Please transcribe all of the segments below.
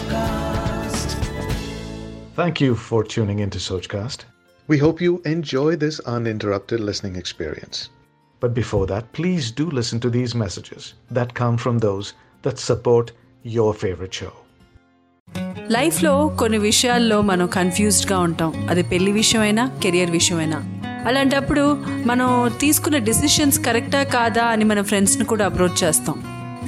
Sochcast. Thank you for tuning into Sochcast. We hope you enjoy this uninterrupted listening experience. But before that, please do listen to these messages that come from those that support your favorite show. లైఫ్లో కొన్ని విషయాల్లో మనం కన్ఫ్యూజ్డ్గా ఉంటాం అది పెళ్ళి విషయమైనా career విషయమైనా అలాంటప్పుడు మనం తీసుకున్న డిసిషన్స్ కరెక్టా కాదా అని మన ఫ్రెండ్స్ని కూడా అప్రోచ్ చేస్తాం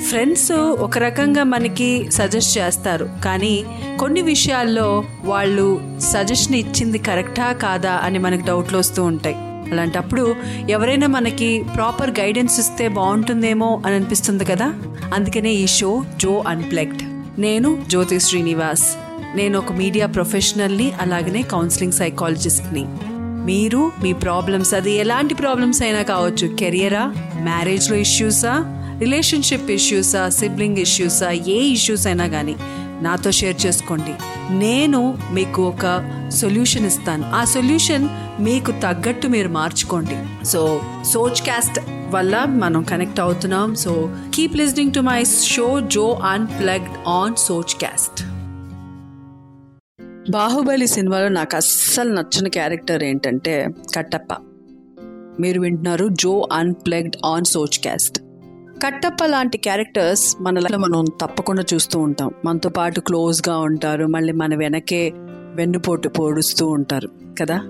ఫ్రెండ్స్ ఒక రకంగా మనకి సజెస్ట్ చేస్తారు. కానీ కొన్ని విషయాల్లో వాళ్ళు సజెషన్ ఇచ్చింది కరెక్టా కాదా అని మనకు డౌట్లు వస్తూ ఉంటాయి. అలాంటప్పుడు ఎవరైనా మనకి ప్రాపర్ గైడెన్స్ ఇస్తే బాగుంటుందేమో అని అనిపిస్తుంది కదా? అందుకనే ఈ షో జో అన్ప్లెక్డ్ నేను జ్యోతి శ్రీనివాస్. నేను ఒక మీడియా ప్రొఫెషనల్ని అలాగనే కౌన్సిలింగ్ సైకాలజిస్ట్ని మీరు మీ ప్రాబ్లమ్స్ అది ఎలాంటి ప్రాబ్లమ్స్ అయినా కావచ్చు. కెరియరా మ్యారేజ్లో ఇష్యూసా రిలేషన్షిప్ ఇష్యూసా సిబ్లింగ్ ఇష్యూసా ఏ ఇష్యూస్ అయినా కానీ నాతో షేర్ చేసుకోండి. నేను మీకు ఒక సొల్యూషన్ ఇస్తాను. ఆ సొల్యూషన్ మీకు తగ్గట్టు మీరు మార్చుకోండి. సో సోచ్ క్యాస్ట్ వల్ల మనం కనెక్ట్ అవుతున్నాం. So keep listening to my show Jo unplugged on Sochcast Baahubali సినిమాలో నాకు అస్సలు నచ్చిన క్యారెక్టర్ ఏంటంటే కట్టప్ప. మీరు వింటున్నారు Jo unplugged on Sochcast Kattappa లాంటి క్యారెక్టర్స్ మన మనం తప్పకుండా చూస్తూ ఉంటాం. మనతో పాటు క్లోజ్గా ఉంటారు. మళ్ళీ మన వెనకే వెన్నుపోటు పోడుస్తూ ఉంటారు. కదా?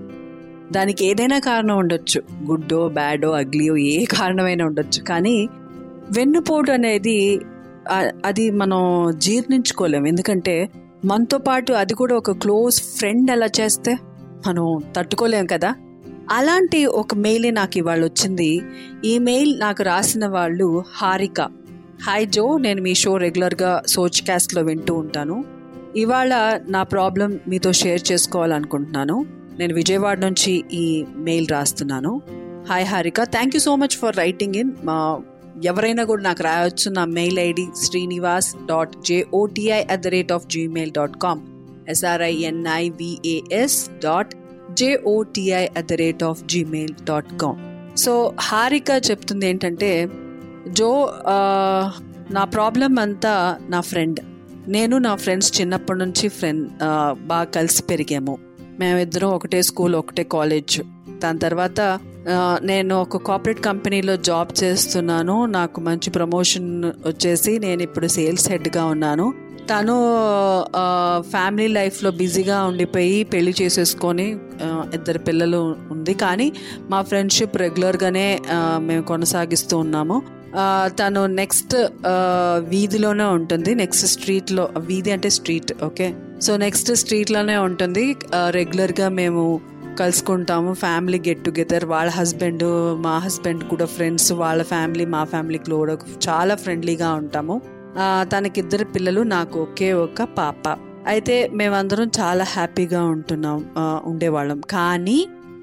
దానికి ఏదైనా కారణం ఉండొచ్చు. గుడ్డో బ్యాడో అగ్లియో ఏ కారణమైనా ఉండొచ్చు. కానీ వెన్నుపోటు అనేది అది మనం జీర్ణించుకోలేం. ఎందుకంటే మనతో పాటు అది కూడా ఒక క్లోజ్ ఫ్రెండ్ అలా చేస్తే మనం తట్టుకోలేం కదా? అలాంటి ఒక మెయిలే నాకు ఇవాళ వచ్చింది. ఈ మెయిల్ నాకు రాసిన వాళ్ళు హారిక. హాయ్ జో నేను మీ షో రెగ్యులర్గా సోచ్ క్యాస్ట్లో వింటూ ఉంటాను. ఇవాళ నా ప్రాబ్లం మీతో షేర్ చేసుకోవాలనుకుంటున్నాను. నేను విజయవాడ నుంచి ఈ మెయిల్ రాస్తున్నాను. Hi Harika thank you so much for writing in. మా ఎవరైనా కూడా నాకు రాయొచ్చు నా mail ID Srinivas dot JOTI at the rate of Gmail dot com SRINIVAS dot JOTI at the rate of Gmail dot com so Harika చెప్తుంది ఏంటంటే జో నా problem అంతా నా ఫ్రెండ్ నేను నా ఫ్రెండ్స్ చిన్నప్పటి నుంచి ఫ్రెండ్ బాగా కలిసి పెరిగాము. మేమిద్దరం ఒకటే స్కూల్ ఒకటే కాలేజ్ దాని తర్వాత నేను ఒక కార్పొరేట్ కంపెనీలో జాబ్ చేస్తున్నాను. నాకు మంచి ప్రమోషన్ వచ్చేసి నేను ఇప్పుడు సేల్స్ హెడ్గా ఉన్నాను. తను ఫ్యామిలీ లైఫ్లో బిజీగా ఉండిపోయి పెళ్ళి చేసేసుకొని ఇద్దరు పిల్లలు ఉంది. కానీ మా ఫ్రెండ్షిప్ రెగ్యులర్గానే మేము కొనసాగిస్తూ ఉన్నాము. తను నెక్స్ట్ వీధిలోనే ఉంటుంది. నెక్స్ట్ స్ట్రీట్లో వీధి అంటే స్ట్రీట్ ఓకే? సో నెక్స్ట్ స్ట్రీట్లోనే ఉంటుంది. రెగ్యులర్గా మేము కలుసుకుంటాము. Family get together. వాళ్ళ హస్బెండ్ మా హస్బెండ్ కూడా ఫ్రెండ్స్. వాళ్ళ ఫ్యామిలీ మా ఫ్యామిలీ కూడా చాలా ఫ్రెండ్లీగా ఉంటాము. తనకిద్దరు పిల్లలు నాకు ఒకే ఒక పాప. అయితే మేమందరం చాలా హ్యాపీగా ఉంటున్నాం ఉండేవాళ్ళం. కానీ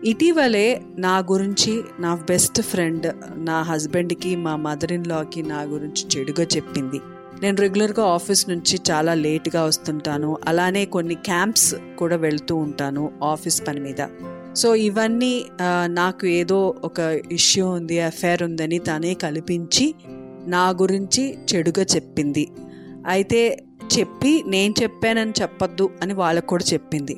ఇటీవలే నా గురించి నా బెస్ట్ ఫ్రెండ్ నా హస్బెండ్కి మా మదర్ ఇన్ లాకి నా గురించి చెడుగా చెప్పింది. నేను రెగ్యులర్గా ఆఫీస్ నుంచి చాలా లేట్గా వస్తుంటాను. అలానే కొన్ని క్యాంప్స్ కూడా వెళ్తూ ఉంటాను ఆఫీస్ పని మీద. సో ఇవన్నీ నాకు ఏదో ఒక ఇష్యూ ఉంది అఫేర్ ఉందని తనే కల్పించి నా గురించి చెడుగా చెప్పింది. అయితే చెప్పి నేను చెప్పానని చెప్పొద్దు అని వాళ్ళకు కూడా చెప్పింది.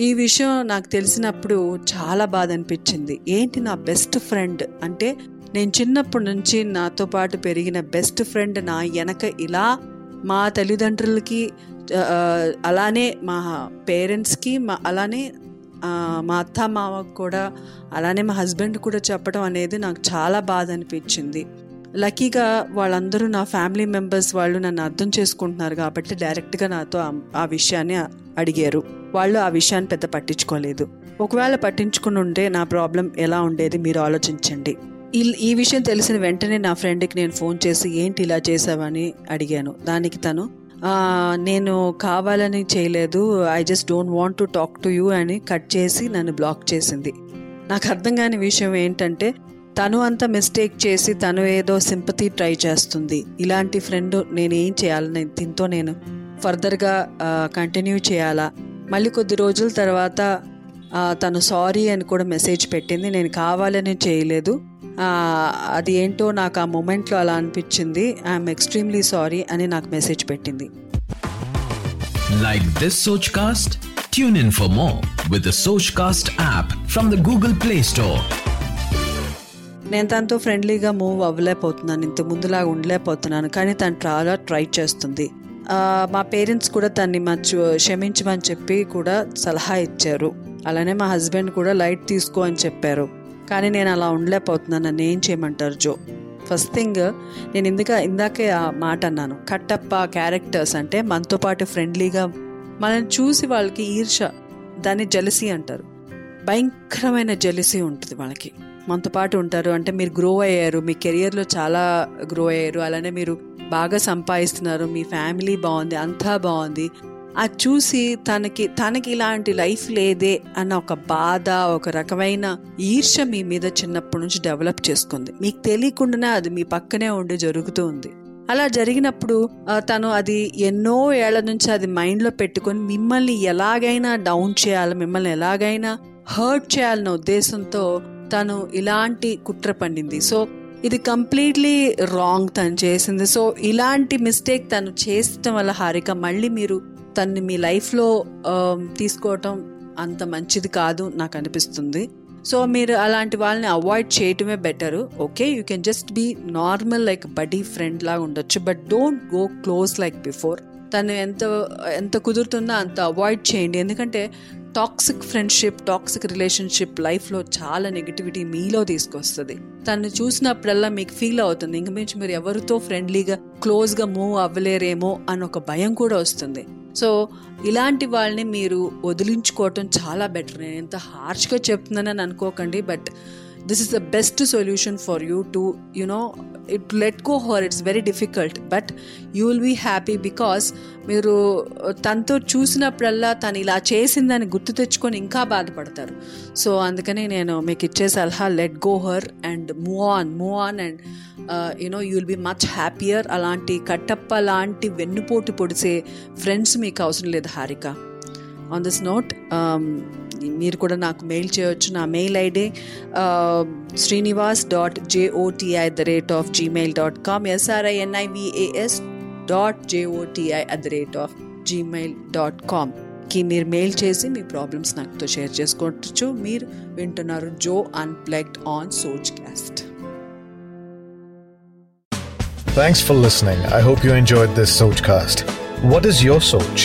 ఈ విషయం నాకు తెలిసినప్పుడు చాలా బాధ అనిపించింది. ఏంటి నా బెస్ట్ ఫ్రెండ్? అంటే నేను చిన్నప్పటి నుంచి నాతో పాటు పెరిగిన బెస్ట్ ఫ్రెండ్ నా వెనక ఇలా మా తల్లిదండ్రులకి అలానే మా పేరెంట్స్కి మా అలానే మా అత్త మామకు కూడా అలానే మా హస్బెండ్ కూడా చెప్పడం అనేది నాకు చాలా బాధ అనిపించింది. లక్కీగా వాళ్ళందరూ నా ఫ్యామిలీ మెంబర్స్ వాళ్ళు నన్ను అర్థం చేసుకుంటున్నారు కాబట్టి డైరెక్ట్గా నాతో ఆ- విషయాన్ని అడిగారు. వాళ్ళు ఆ విషయాన్ని పెద్ద పట్టించుకోలేదు. ఒకవేళ పట్టించుకుని ఉంటే నా ప్రాబ్లం ఎలా ఉండేది మీరు ఆలోచించండి. ఈ- విషయం తెలిసిన వెంటనే నా ఫ్రెండ్కి నేను ఫోన్ చేసి ఏంటి ఇలా చేసావని అడిగాను. దానికి తను నేను కావాలని చేయలేదు. I just don't want to talk to you అని కట్ చేసి నన్ను బ్లాక్ చేసింది. నాకు అర్థం కాని విషయం ఏంటంటే తను అంత మిస్టేక్ చేసి తను ఏదో సింపతి ట్రై చేస్తుంది. ఇలాంటి ఫ్రెండ్ నేను ఏం చేయాలని దీంతో నేను ఫర్దర్గా కంటిన్యూ చేయాలా? మళ్ళీ కొద్ది రోజుల తర్వాత తను సారీ అని కూడా మెసేజ్ పెట్టింది. నేను కావాలని చేయలేదు. అది ఏంటో నాకు ఆ మూమెంట్లో అలా అనిపించింది. ఐఎమ్ ఎక్స్ట్రీమ్లీ సారీ అని నాకు మెసేజ్ పెట్టింది. Like this Sochcast tune in for more with Sochcast app from the Google Play Store నేను తనతో ఫ్రెండ్లీగా మూవ్ అవ్వలేకపోతున్నాను. ఇంత ముందులాగా ఉండలేకపోతున్నాను. కానీ తను చాలా ట్రై చేస్తుంది. మా పేరెంట్స్ కూడా తన్ని మంచి క్షమించమని చెప్పి కూడా సలహా ఇచ్చారు. అలానే మా హస్బెండ్ కూడా లైట్ తీసుకో అని చెప్పారు. కానీ నేను అలా ఉండలేకపోతున్నాను. నన్ను ఏం చేయమంటారు జో? ఫస్ట్ థింగ్ నేను ఇందుక ఇందాకే ఆ మాట అన్నాను. కట్టప్ప క్యారెక్టర్స్ అంటే మనతో పాటు ఫ్రెండ్లీగా మనల్ని చూసి వాళ్ళకి ఈర్ష దాన్ని జలసీ అంటారు. భయంకరమైన జెలిసీ ఉంటుంది వాళ్ళకి. మనతో పాటు ఉంటారు. అంటే మీరు గ్రో అయ్యారు. మీ కెరియర్లో చాలా గ్రో అయ్యారు. అలానే మీరు బాగా సంపాదిస్తున్నారు. మీ ఫ్యామిలీ బాగుంది. అంతా బాగుంది. అది చూసి తనకి తనకి ఇలాంటి లైఫ్ లేదే అన్న ఒక బాధ ఒక రకమైన ఈర్ష మీ మీద చిన్నప్పటి నుంచి డెవలప్ చేసుకుంది. మీకు తెలియకుండానే అది మీ పక్కనే ఉండి జరుగుతూ ఉంది. అలా జరిగినప్పుడు తను అది ఎన్నో ఏళ్ళ నుంచి అది మైండ్లో పెట్టుకొని మిమ్మల్ని ఎలాగైనా డౌన్ చేయాలి మిమ్మల్ని ఎలాగైనా హర్ట్ చేయాలన్న ఉద్దేశంతో తను ఇలాంటి కుట్ర పండింది. సో ఇది కంప్లీట్లీ రాంగ్ తను చేసింది. సో ఇలాంటి మిస్టేక్ తను చేసటం వల్ల హారిక మళ్ళీ మీరు తన్ని మీ లైఫ్లో తీసుకోవటం అంత మంచిది కాదు నాకు అనిపిస్తుంది. సో మీరు అలాంటి వాళ్ళని అవాయిడ్ చేయటమే better. Okay you can just be normal like buddy friend లాగా ఉండొచ్చు but don't go close like before. తను ఎంత ఎంత కుదురుతుందో అంత అవాయిడ్ చేయండి. ఎందుకంటే టాక్సిక్ ఫ్రెండ్షిప్ టాక్సిక్ రిలేషన్షిప్ లైఫ్లో చాలా నెగిటివిటీ మీలో తీసుకొస్తుంది. తను చూసినప్పుడల్లా మీకు ఫీల్ అవుతుంది. ఇంక మించి మీరు ఎవరితో ఫ్రెండ్లీగా క్లోజ్గా మూవ్ అవ్వలేరేమో అని ఒక భయం కూడా వస్తుంది. సో ఇలాంటి వాళ్ళని మీరు వదిలించుకోవటం చాలా బెటర్ నేను ఎంత హార్ష్గా చెప్తున్నానని అనుకోకండి but this is the best solution for you to you know it let go her it's very difficult but you will be happy because మీరు uh, తనతో చూసినప్పుడల్లా తను ఇలా చేసిందని గుర్తు తెచ్చుకొని ఇంకా బాధపడతారు. సో అందుకని నేను మీకు ఇచ్చే సలహా let go her and move on move on and you know you will be much happier అలాంటి కట్టప్ప లాంటి వెన్నుపోటు పొడిసే ఫ్రెండ్స్ మీకు అవసరం లేదు హారిక. ఆన్ దిస్ నోట్ మీరు కూడా నాకు మెయిల్ చేయొచ్చు నా mail ID Srinivas dot JOTI the rate of Gmail dot com SRINIVAS dot JOTI at the rate of Gmail dot కామ్కి మీరు మెయిల్ చేసి మీ ప్రాబ్లమ్స్ నాతో షేర్ చేసుకోవచ్చు మీరు వింటున్నారు Jo unplugged on Sochcast Thanks for listening. I hope you enjoyed this Sochcast. What is your Soch?